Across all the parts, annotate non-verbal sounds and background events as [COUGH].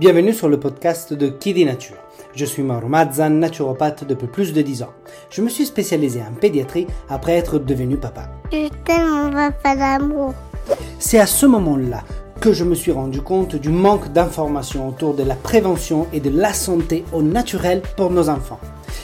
Bienvenue sur le podcast de Kidi Nature. Je suis Mauro Mazzan, naturopathe depuis plus de 10 ans. Je me suis spécialisé en pédiatrie après être devenu papa. Je t'aime, mon papa d'amour. C'est à ce moment-là que je me suis rendu compte du manque d'informations autour de la prévention et de la santé au naturel pour nos enfants.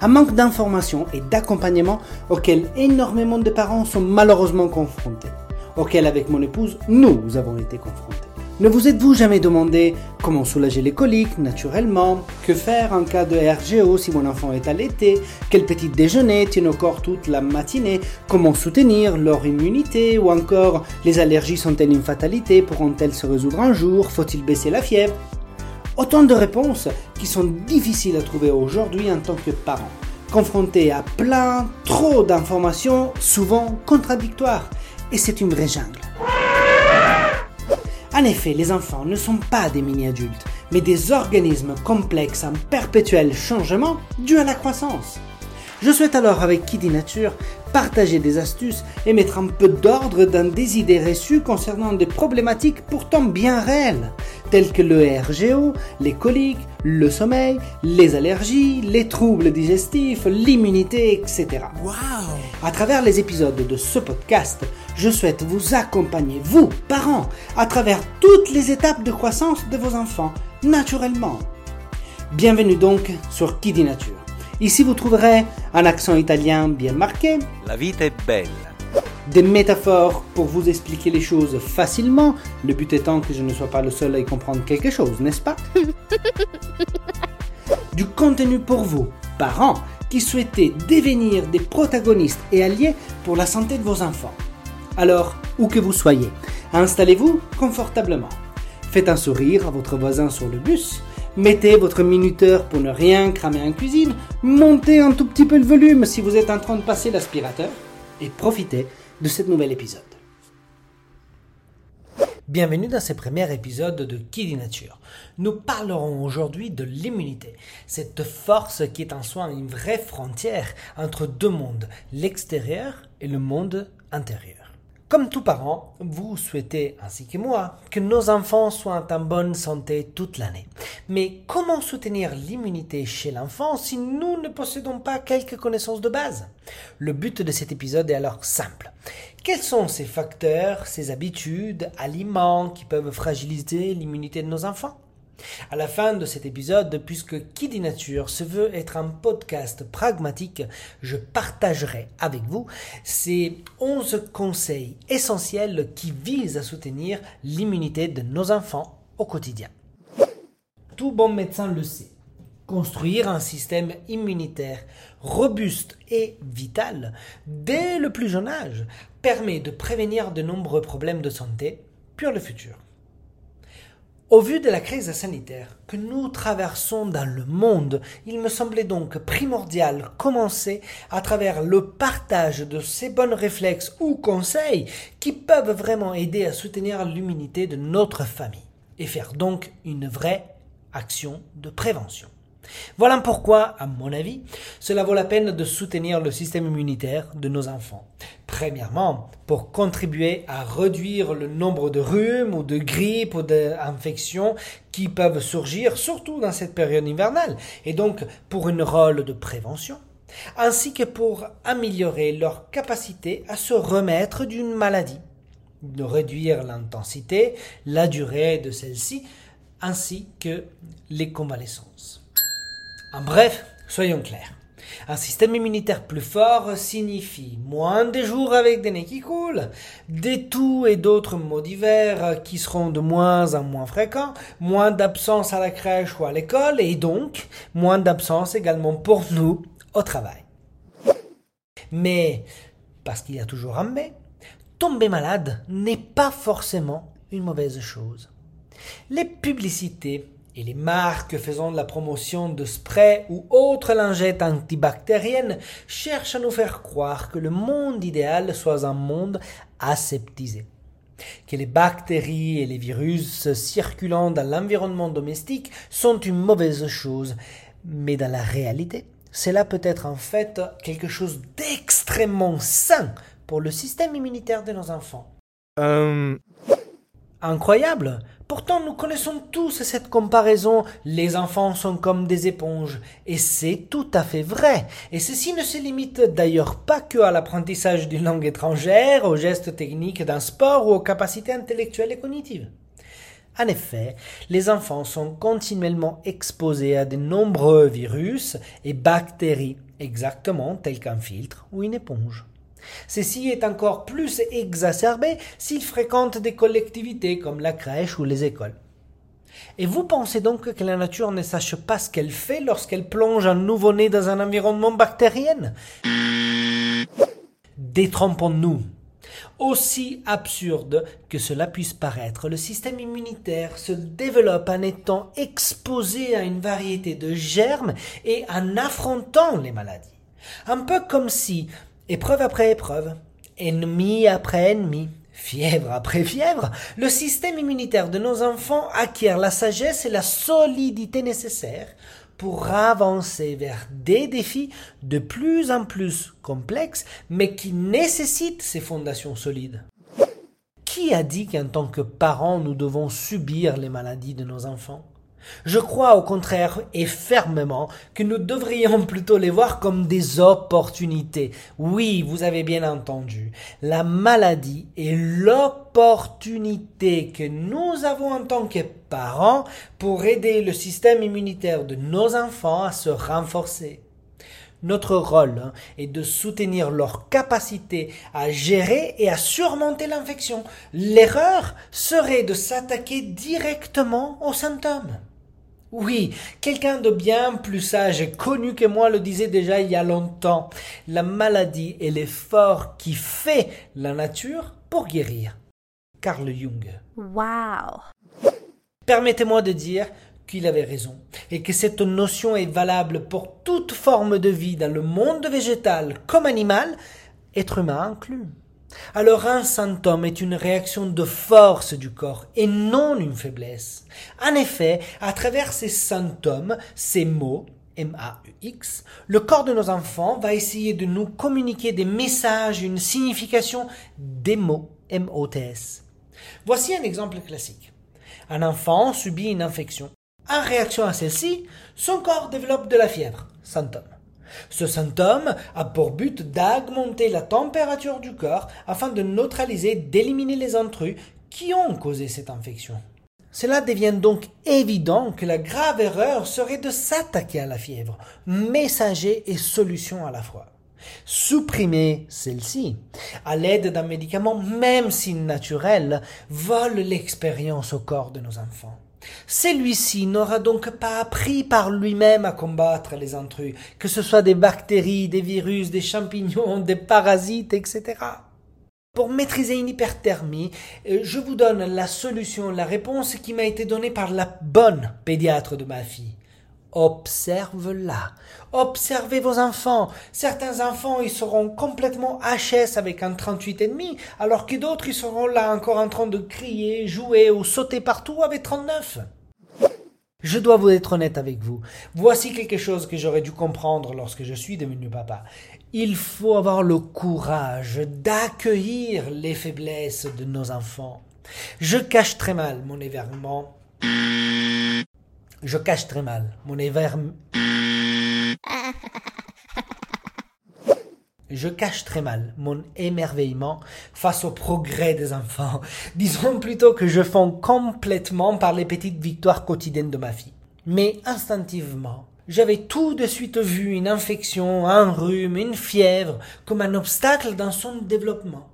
Un manque d'informations et d'accompagnement auquel énormément de parents sont malheureusement confrontés, auquel avec mon épouse nous avons été confrontés. Ne vous êtes-vous jamais demandé comment soulager les coliques naturellement? Que faire en cas de RGO si mon enfant est allaité? Quel petit déjeuner tient au corps toute la matinée? Comment soutenir leur immunité? Ou encore, les allergies sont-elles une fatalité? Pourront-elles se résoudre un jour? Faut-il baisser la fièvre? Autant de réponses qui sont difficiles à trouver aujourd'hui en tant que parent, confrontés à plein, trop d'informations, souvent contradictoires. Et c'est une vraie jungle. En effet, les enfants ne sont pas des mini-adultes, mais des organismes complexes en perpétuel changement dû à la croissance. Je souhaite alors avec Kiddy Nature partager des astuces et mettre un peu d'ordre dans des idées reçues concernant des problématiques pourtant bien réelles, telles que le RGO, les coliques, le sommeil, les allergies, les troubles digestifs, l'immunité, etc. À travers les épisodes de ce podcast, je souhaite vous accompagner, vous, parents, à travers toutes les étapes de croissance de vos enfants, naturellement. Bienvenue donc sur Kiddy Nature. Ici, vous trouverez un accent italien bien marqué, La vita è bella. des métaphores pour vous expliquer les choses facilement, le but étant que je ne sois pas le seul à y comprendre quelque chose, n'est-ce pas? [LAUGHS] Du contenu pour vous, parents, qui souhaitez devenir des protagonistes et alliés pour la santé de vos enfants. Alors, où que vous soyez, installez-vous confortablement. Faites un sourire à votre voisin sur le bus. Mettez votre minuteur pour ne rien cramer en cuisine. Montez un tout petit peu le volume si vous êtes en train de passer l'aspirateur. Et profitez de cet nouvel épisode. Bienvenue dans ce premier épisode de Kiddy Nature. Nous parlerons aujourd'hui de l'immunité, cette force qui est en soi une vraie frontière entre deux mondes, l'extérieur et le monde intérieur. Comme tout parent, vous souhaitez, ainsi que moi, que nos enfants soient en bonne santé toute l'année. Mais comment soutenir l'immunité chez l'enfant si nous ne possédons pas quelques connaissances de base? Le but de cet épisode est alors simple. Quels sont ces facteurs, ces habitudes, aliments qui peuvent fragiliser l'immunité de nos enfants? À la fin de cet épisode, puisque Qui dit Nature se veut être un podcast pragmatique, je partagerai avec vous ces 11 conseils essentiels qui visent à soutenir l'immunité de nos enfants au quotidien. Tout bon médecin le sait. Construire un système immunitaire robuste et vital dès le plus jeune âge permet de prévenir de nombreux problèmes de santé pour le futur. Au vu de la crise sanitaire que nous traversons dans le monde, il me semblait donc primordial commencer à travers le partage de ces bons réflexes ou conseils qui peuvent vraiment aider à soutenir l'immunité de notre famille et faire donc une vraie action de prévention. Voilà pourquoi, à mon avis, cela vaut la peine de soutenir le système immunitaire de nos enfants. Premièrement, pour contribuer à réduire le nombre de rhumes ou de grippes ou d'infections qui peuvent surgir, surtout dans cette période hivernale, et donc pour un rôle de prévention, ainsi que pour améliorer leur capacité à se remettre d'une maladie, de réduire l'intensité, la durée de celle-ci, ainsi que les convalescences. En bref, soyons clairs. Un système immunitaire plus fort signifie moins de jours avec des nez qui coulent, des toux et d'autres maux divers qui seront de moins en moins fréquents, moins d'absence à la crèche ou à l'école et donc moins d'absence également pour nous au travail. Mais, parce qu'il y a toujours un mais, tomber malade n'est pas forcément une mauvaise chose. Les publicités et les marques faisant de la promotion de sprays ou autres lingettes antibactériennes cherchent à nous faire croire que le monde idéal soit un monde aseptisé, que les bactéries et les virus circulant dans l'environnement domestique sont une mauvaise chose, mais dans la réalité, cela peut être en fait quelque chose d'extrêmement sain pour le système immunitaire de nos enfants. Euh, Incroyable. Pourtant, nous connaissons tous cette comparaison. Les enfants sont comme des éponges. Et c'est tout à fait vrai. Et ceci ne se limite d'ailleurs pas que à l'apprentissage d'une langue étrangère, aux gestes techniques d'un sport ou aux capacités intellectuelles et cognitives. En effet, les enfants sont continuellement exposés à de nombreux virus et bactéries, exactement tels qu'un filtre ou une éponge. Ceci est encore plus exacerbé s'ils fréquentent des collectivités comme la crèche ou les écoles. Et vous pensez donc que la nature ne sache pas ce qu'elle fait lorsqu'elle plonge un nouveau-né dans un environnement bactérien? Détrompons-nous. Aussi absurde que cela puisse paraître, le système immunitaire se développe en étant exposé à une variété de germes et en affrontant les maladies. Un peu comme si Épreuve après épreuve, ennemi après ennemi, fièvre après fièvre, le système immunitaire de nos enfants acquiert la sagesse et la solidité nécessaires pour avancer vers des défis de plus en plus complexes, mais qui nécessitent ces fondations solides. Qui a dit qu'en tant que parents nous devons subir les maladies de nos enfants? Je crois au contraire et fermement que nous devrions plutôt les voir comme des opportunités. Oui, vous avez bien entendu. La maladie est l'opportunité que nous avons en tant que parents pour aider le système immunitaire de nos enfants à se renforcer. Notre rôle hein, est de soutenir leur capacité à gérer et à surmonter l'infection. L'erreur serait de s'attaquer directement aux symptômes. Oui, quelqu'un de bien plus sage et connu que moi le disait déjà il y a longtemps. La maladie est l'effort qui fait la nature pour guérir. Carl Jung. Wow. Permettez-moi de dire qu'il avait raison et que cette notion est valable pour toute forme de vie dans le monde végétal comme animal, être humain inclus. Alors un symptôme est une réaction de force du corps et non une faiblesse. En effet, à travers ces symptômes, ces mots, M-A-U-X, le corps de nos enfants va essayer de nous communiquer des messages, une signification des mots, M-O-T-S. Voici un exemple classique. Un enfant subit une infection. En réaction à celle-ci, son corps développe de la fièvre, symptôme. Ce symptôme a pour but d'augmenter la température du corps afin de neutraliser, d'éliminer les intrus qui ont causé cette infection. Cela devient donc évident que la grave erreur serait de s'attaquer à la fièvre, messager et solution à la fois. Supprimer celle-ci, à l'aide d'un médicament, même si naturel, vole l'expérience au corps de nos enfants. Celui-ci n'aura donc pas appris par lui-même à combattre les intrus, que ce soit des bactéries, des virus, des champignons, des parasites, etc. Pour maîtriser une hyperthermie, euh, je vous donne la solution, la réponse qui m'a été donnée par la bonne pédiatre de ma fille. Observe-la. Observez vos enfants. Certains enfants, ils seront complètement HS avec un 38,5, alors que d'autres, ils seront là encore en train de crier, jouer ou sauter partout avec 39. Je dois vous être honnête avec vous. Voici quelque chose que j'aurais dû comprendre lorsque je suis devenu papa. Il faut avoir le courage d'accueillir les faiblesses de nos enfants. Je cache très mal mon événement je cache très mal mon. [LAUGHS] Je cache très mal mon émerveillement face au progrès des enfants. [LAUGHS] Disons plutôt que je fonds complètement par les petites victoires quotidiennes de ma fille. Mais instinctivement, j'avais tout de suite vu une infection, un rhume, une fièvre comme un obstacle dans son développement.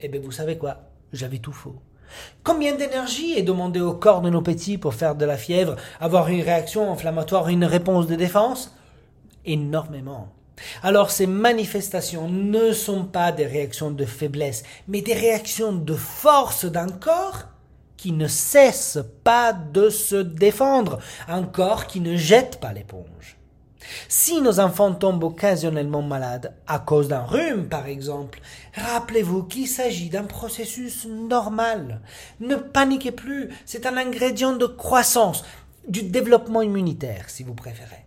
Eh bien, vous savez quoi? J'avais tout faux. Combien d'énergie est demandée au corps de nos petits pour faire de la fièvre, avoir une réaction inflammatoire, une réponse de défense? Énormément. Alors ces manifestations ne sont pas des réactions de faiblesse, mais des réactions de force d'un corps qui ne cesse pas de se défendre, un corps qui ne jette pas l'éponge. Si nos enfants tombent occasionnellement malades, à cause d'un rhume par exemple, rappelez-vous qu'il s'agit d'un processus normal. Ne paniquez plus, c'est un ingrédient de croissance, du développement immunitaire si vous préférez.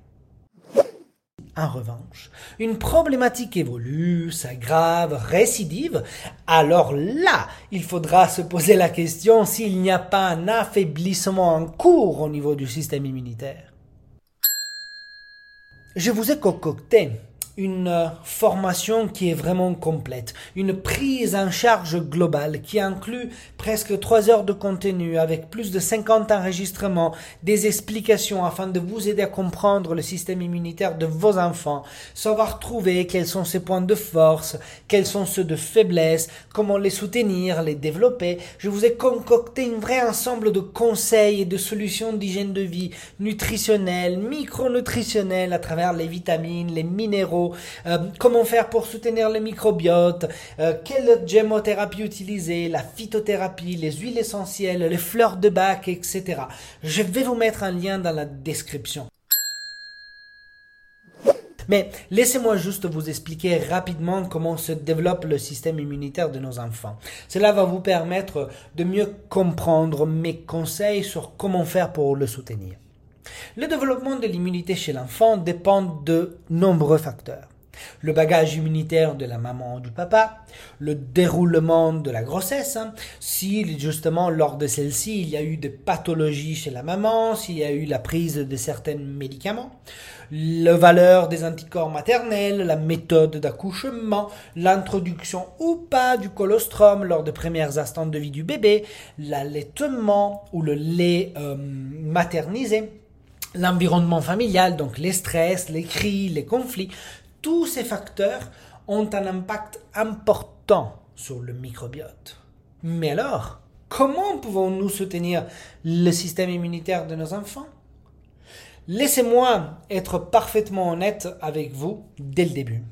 en revanche, une problématique évolue, s'aggrave, récidive, alors là, il faudra se poser la question s'il n'y a pas un affaiblissement en cours au niveau du système immunitaire. Je vous ai concocté une euh, formation qui est vraiment complète, une prise en charge globale qui inclut presque trois heures de contenu avec plus de 50 enregistrements, des explications afin de vous aider à comprendre le système immunitaire de vos enfants, savoir trouver quels sont ses points de force, quels sont ceux de faiblesse, comment les soutenir, les développer. Je vous ai concocté un vrai ensemble de conseils et de solutions d'hygiène de vie nutritionnelle, micronutritionnelle à travers les vitamines, les minéraux, euh, comment faire pour soutenir le microbiote, euh, quelle gémothérapie utiliser, la phytothérapie, les huiles essentielles, les fleurs de bac, etc. Je vais vous mettre un lien dans la description. Mais laissez-moi juste vous expliquer rapidement comment se développe le système immunitaire de nos enfants. Cela va vous permettre de mieux comprendre mes conseils sur comment faire pour le soutenir. Le développement de l'immunité chez l'enfant dépend de nombreux facteurs. Le bagage immunitaire de la maman ou du papa, le déroulement de la grossesse, hein. si justement lors de celle-ci il y a eu des pathologies chez la maman, s'il y a eu la prise de certains médicaments, la valeur des anticorps maternels, la méthode d'accouchement, l'introduction ou pas du colostrum lors des premiers instants de vie du bébé, l'allaitement ou le lait euh, maternisé, l'environnement familial, donc les stress, les cris, les conflits, tous ces facteurs ont un impact important sur le microbiote. Mais alors, comment pouvons-nous soutenir le système immunitaire de nos enfants? Laissez-moi être parfaitement honnête avec vous dès le début.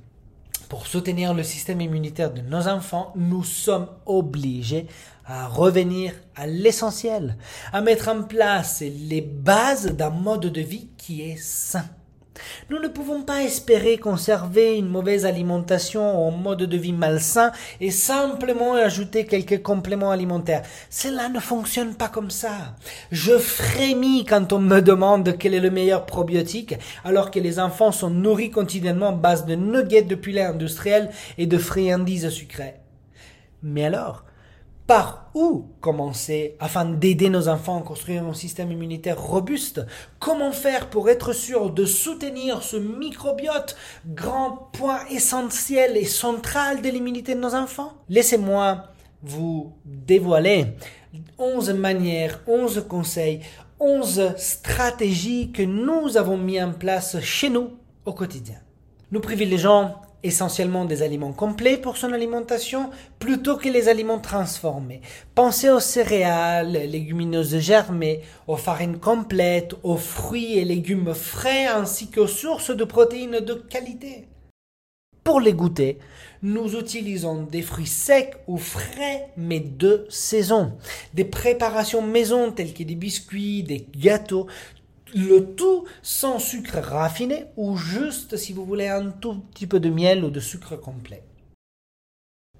Pour soutenir le système immunitaire de nos enfants, nous sommes obligés à revenir à l'essentiel, à mettre en place les bases d'un mode de vie qui est sain. Nous ne pouvons pas espérer conserver une mauvaise alimentation au mode de vie malsain et simplement ajouter quelques compléments alimentaires. Cela ne fonctionne pas comme ça. Je frémis quand on me demande quel est le meilleur probiotique alors que les enfants sont nourris quotidiennement à base de nuggets de poulet industriel et de friandises sucrées. Mais alors, par où commencer afin d'aider nos enfants à construire un système immunitaire robuste? Comment faire pour être sûr de soutenir ce microbiote, grand point essentiel et central de l'immunité de nos enfants? Laissez-moi vous dévoiler 11 manières, 11 conseils, 11 stratégies que nous avons mis en place chez nous au quotidien. Nous privilégions essentiellement des aliments complets pour son alimentation plutôt que les aliments transformés. Pensez aux céréales, légumineuses germées, aux farines complètes, aux fruits et légumes frais ainsi qu'aux sources de protéines de qualité. Pour les goûter, nous utilisons des fruits secs ou frais mais de saison, des préparations maison telles que des biscuits, des gâteaux, le tout sans sucre raffiné ou juste, si vous voulez, un tout petit peu de miel ou de sucre complet.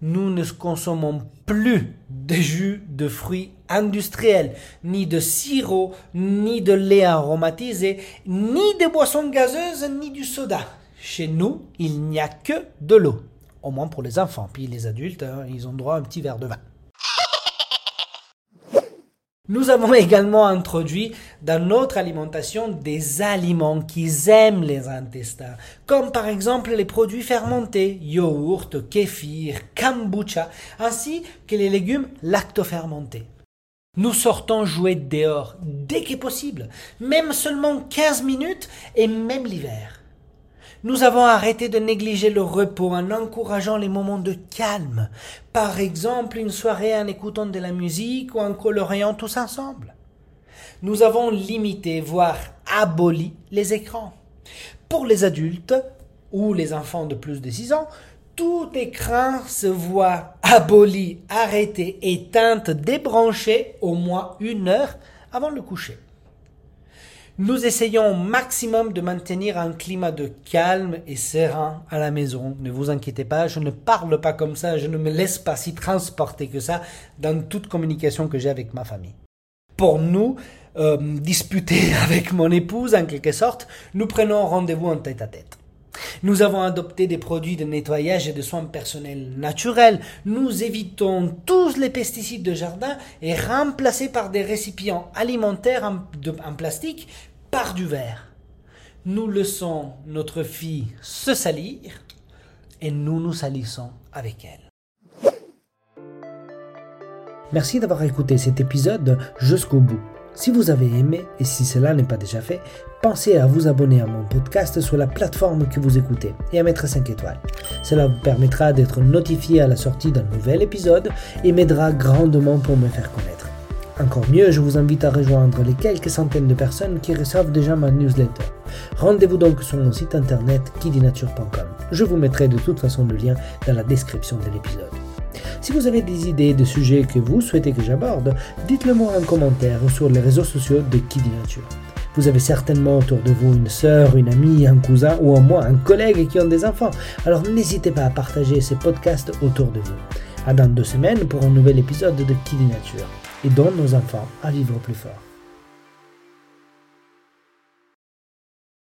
Nous ne consommons plus de jus de fruits industriels, ni de sirop, ni de lait aromatisé, ni de boissons gazeuses, ni du soda. Chez nous, il n'y a que de l'eau. Au moins pour les enfants. Puis les adultes, hein, ils ont droit à un petit verre de vin. Nous avons [LAUGHS] également introduit dans notre alimentation des aliments qui aiment les intestins, comme par exemple les produits fermentés, yaourt, kéfir, kombucha, ainsi que les légumes lactofermentés. Nous sortons jouer dehors dès que possible, même seulement 15 minutes et même l'hiver. Nous avons arrêté de négliger le repos en encourageant les moments de calme. Par exemple, une soirée en écoutant de la musique ou en coloriant tous ensemble. Nous avons limité, voire aboli les écrans. Pour les adultes ou les enfants de plus de 6 ans, tout écran se voit aboli, arrêté, éteinte, débranché au moins une heure avant le coucher. Nous essayons au maximum de maintenir un climat de calme et serein à la maison. Ne vous inquiétez pas, je ne parle pas comme ça, je ne me laisse pas si transporter que ça dans toute communication que j'ai avec ma famille. Pour nous, euh, disputer [LAUGHS] avec mon épouse en quelque sorte, nous prenons rendez-vous en tête à tête. Nous avons adopté des produits de nettoyage et de soins personnels naturels. Nous évitons tous les pesticides de jardin et remplacés par des récipients alimentaires en, en plastique par du verre. Nous laissons notre fille se salir et nous nous salissons avec elle. Merci d'avoir écouté cet épisode jusqu'au bout. Si vous avez aimé, et si cela n'est pas déjà fait, pensez à vous abonner à mon podcast sur la plateforme que vous écoutez et à mettre 5 étoiles. Cela vous permettra d'être notifié à la sortie d'un nouvel épisode et m'aidera grandement pour me faire connaître. Encore mieux, je vous invite à rejoindre les quelques centaines de personnes qui reçoivent déjà ma newsletter. Rendez-vous donc sur mon site internet kidinature.com. Je vous mettrai de toute façon le lien dans la description de l'épisode. Si vous avez des idées de sujets que vous souhaitez que j'aborde, dites-le moi en commentaire ou sur les réseaux sociaux de Kidi Nature. Vous avez certainement autour de vous une sœur, une amie, un cousin ou au moins un collègue qui ont des enfants. Alors n'hésitez pas à partager ces podcasts autour de vous. À dans deux semaines pour un nouvel épisode de Kidi Nature. Et nos enfants à vivre plus fort.